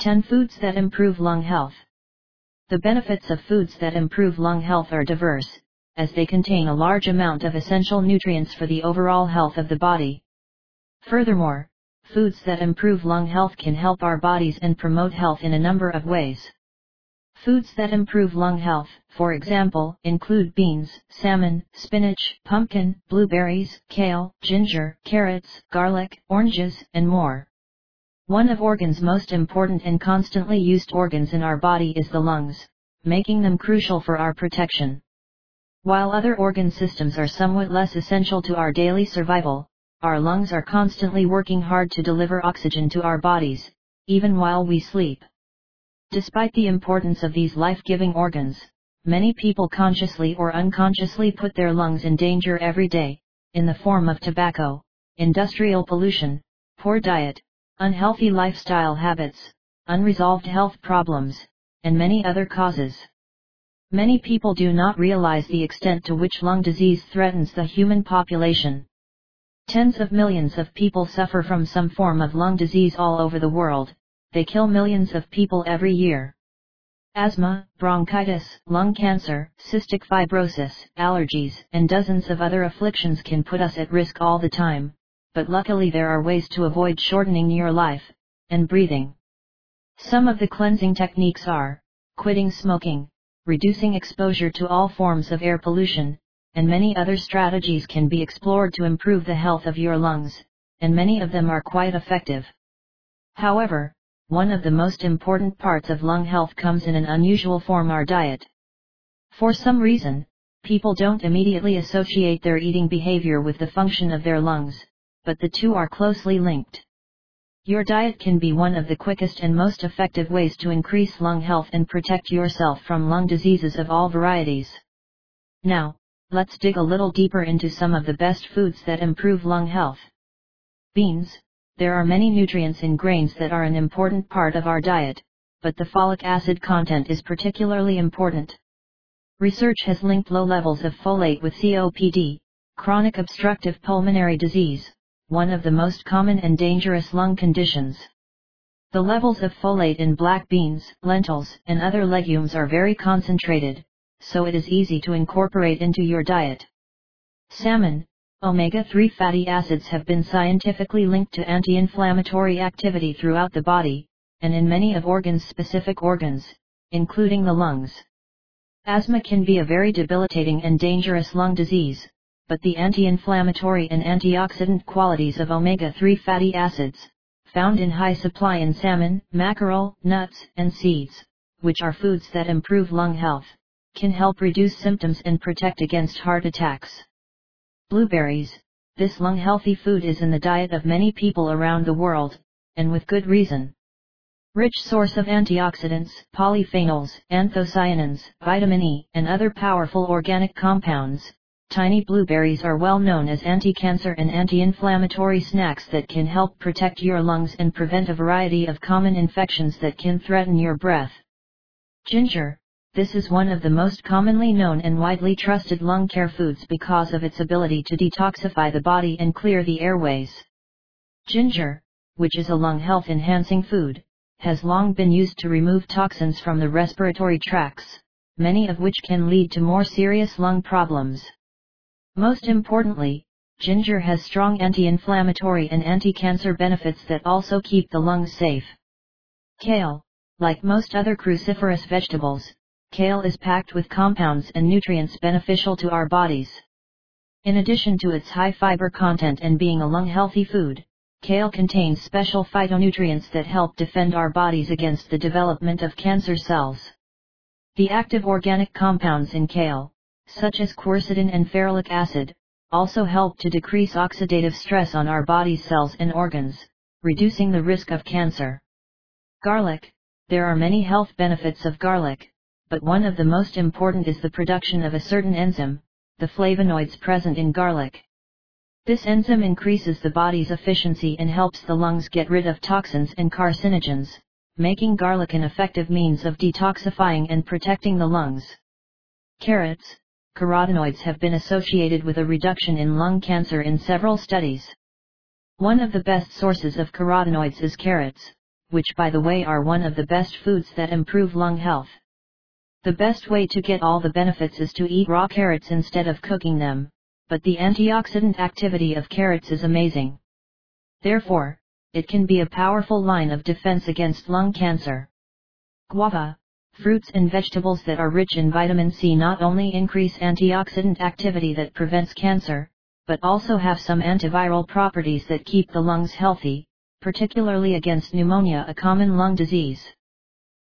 10 Foods that improve lung health. The benefits of foods that improve lung health are diverse, as they contain a large amount of essential nutrients for the overall health of the body. Furthermore, foods that improve lung health can help our bodies and promote health in a number of ways. Foods that improve lung health, for example, include beans, salmon, spinach, pumpkin, blueberries, kale, ginger, carrots, garlic, oranges, and more. One of organs most important and constantly used organs in our body is the lungs, making them crucial for our protection. While other organ systems are somewhat less essential to our daily survival, our lungs are constantly working hard to deliver oxygen to our bodies, even while we sleep. Despite the importance of these life-giving organs, many people consciously or unconsciously put their lungs in danger every day, in the form of tobacco, industrial pollution, poor diet, unhealthy lifestyle habits, unresolved health problems, and many other causes. Many people do not realize the extent to which lung disease threatens the human population. Tens of millions of people suffer from some form of lung disease all over the world, they kill millions of people every year. Asthma, bronchitis, lung cancer, cystic fibrosis, allergies, and dozens of other afflictions can put us at risk all the time, but luckily there are ways to avoid shortening your life, and breathing. Some of the cleansing techniques are, quitting smoking, reducing exposure to all forms of air pollution, and many other strategies can be explored to improve the health of your lungs, and many of them are quite effective. However, one of the most important parts of lung health comes in an unusual form our diet. For some reason, people don't immediately associate their eating behavior with the function of their lungs, but the two are closely linked. Your diet can be one of the quickest and most effective ways to increase lung health and protect yourself from lung diseases of all varieties. Now, let's dig a little deeper into some of the best foods that improve lung health. Beans, there are many nutrients in grains that are an important part of our diet, but the folic acid content is particularly important. Research has linked low levels of folate with COPD, chronic obstructive pulmonary disease, one of the most common and dangerous lung conditions. The levels of folate in black beans, lentils, and other legumes are very concentrated, so it is easy to incorporate into your diet. Salmon, omega-3 fatty acids have been scientifically linked to anti-inflammatory activity throughout the body, and in many of organs specific organs, including the lungs. Asthma can be a very debilitating and dangerous lung disease, but the anti-inflammatory and antioxidant qualities of omega-3 fatty acids, found in high supply in salmon, mackerel, nuts, and seeds, which are foods that improve lung health, can help reduce symptoms and protect against heart attacks. Blueberries, this lung-healthy food is in the diet of many people around the world, and with good reason. Rich source of antioxidants, polyphenols, anthocyanins, vitamin E, and other powerful organic compounds, tiny blueberries are well known as anti-cancer and anti-inflammatory snacks that can help protect your lungs and prevent a variety of common infections that can threaten your breath. Ginger, this is one of the most commonly known and widely trusted lung care foods because of its ability to detoxify the body and clear the airways. Ginger, which is a lung health enhancing food, has long been used to remove toxins from the respiratory tracts, many of which can lead to more serious lung problems. Most importantly, ginger has strong anti-inflammatory and anti-cancer benefits that also keep the lungs safe. Kale, like most other cruciferous vegetables, kale is packed with compounds and nutrients beneficial to our bodies. In addition to its high fiber content and being a lung-healthy food, kale contains special phytonutrients that help defend our bodies against the development of cancer cells. The active organic compounds in kale, such as quercetin and ferulic acid, also help to decrease oxidative stress on our body's cells and organs, reducing the risk of cancer. Garlic, there are many health benefits of garlic, but one of the most important is the production of a certain enzyme, the flavonoids present in garlic. This enzyme increases the body's efficiency and helps the lungs get rid of toxins and carcinogens, making garlic an effective means of detoxifying and protecting the lungs. Carrots, carotenoids have been associated with a reduction in lung cancer in several studies. One of the best sources of carotenoids is carrots, which by the way are one of the best foods that improve lung health. The best way to get all the benefits is to eat raw carrots instead of cooking them, but the antioxidant activity of carrots is amazing. Therefore, it can be a powerful line of defense against lung cancer. Guava, fruits and vegetables that are rich in vitamin C not only increase antioxidant activity that prevents cancer, but also have some antiviral properties that keep the lungs healthy, particularly against pneumonia a common lung disease.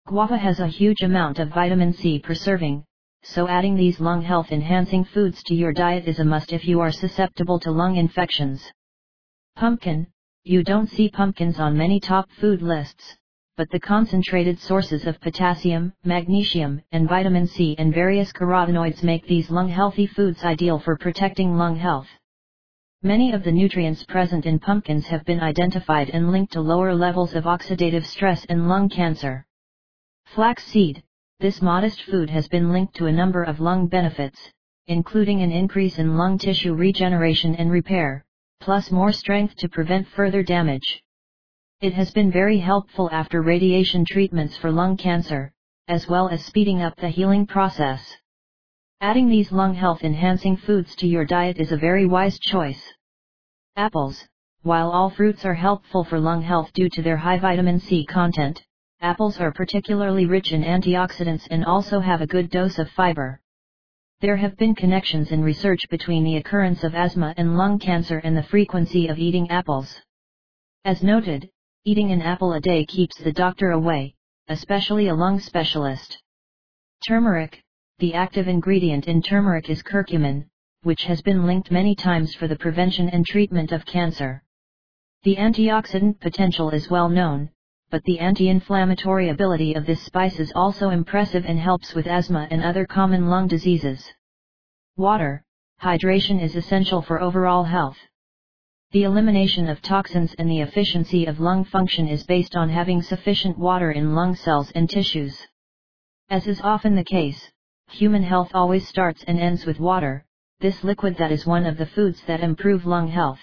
Guava has a huge amount of vitamin C per serving, so adding these lung health enhancing foods to your diet is a must if you are susceptible to lung infections. Pumpkin, you don't see pumpkins on many top food lists, but the concentrated sources of potassium, magnesium, and vitamin C and various carotenoids make these lung healthy foods ideal for protecting lung health. Many of the nutrients present in pumpkins have been identified and linked to lower levels of oxidative stress and lung cancer. Flaxseed, this modest food has been linked to a number of lung benefits, including an increase in lung tissue regeneration and repair, plus more strength to prevent further damage. It has been very helpful after radiation treatments for lung cancer, as well as speeding up the healing process. Adding these lung health enhancing foods to your diet is a very wise choice. Apples, while all fruits are helpful for lung health due to their high vitamin C content, apples are particularly rich in antioxidants and also have a good dose of fiber. There have been connections in research between the occurrence of asthma and lung cancer and the frequency of eating apples. As noted, eating an apple a day keeps the doctor away, especially a lung specialist. Turmeric, the active ingredient in turmeric is curcumin, which has been linked many times for the prevention and treatment of cancer. The antioxidant potential is well known, but the anti-inflammatory ability of this spice is also impressive and helps with asthma and other common lung diseases. Water, hydration is essential for overall health. The elimination of toxins and the efficiency of lung function is based on having sufficient water in lung cells and tissues. As is often the case, human health always starts and ends with water, this liquid that is one of the foods that improve lung health.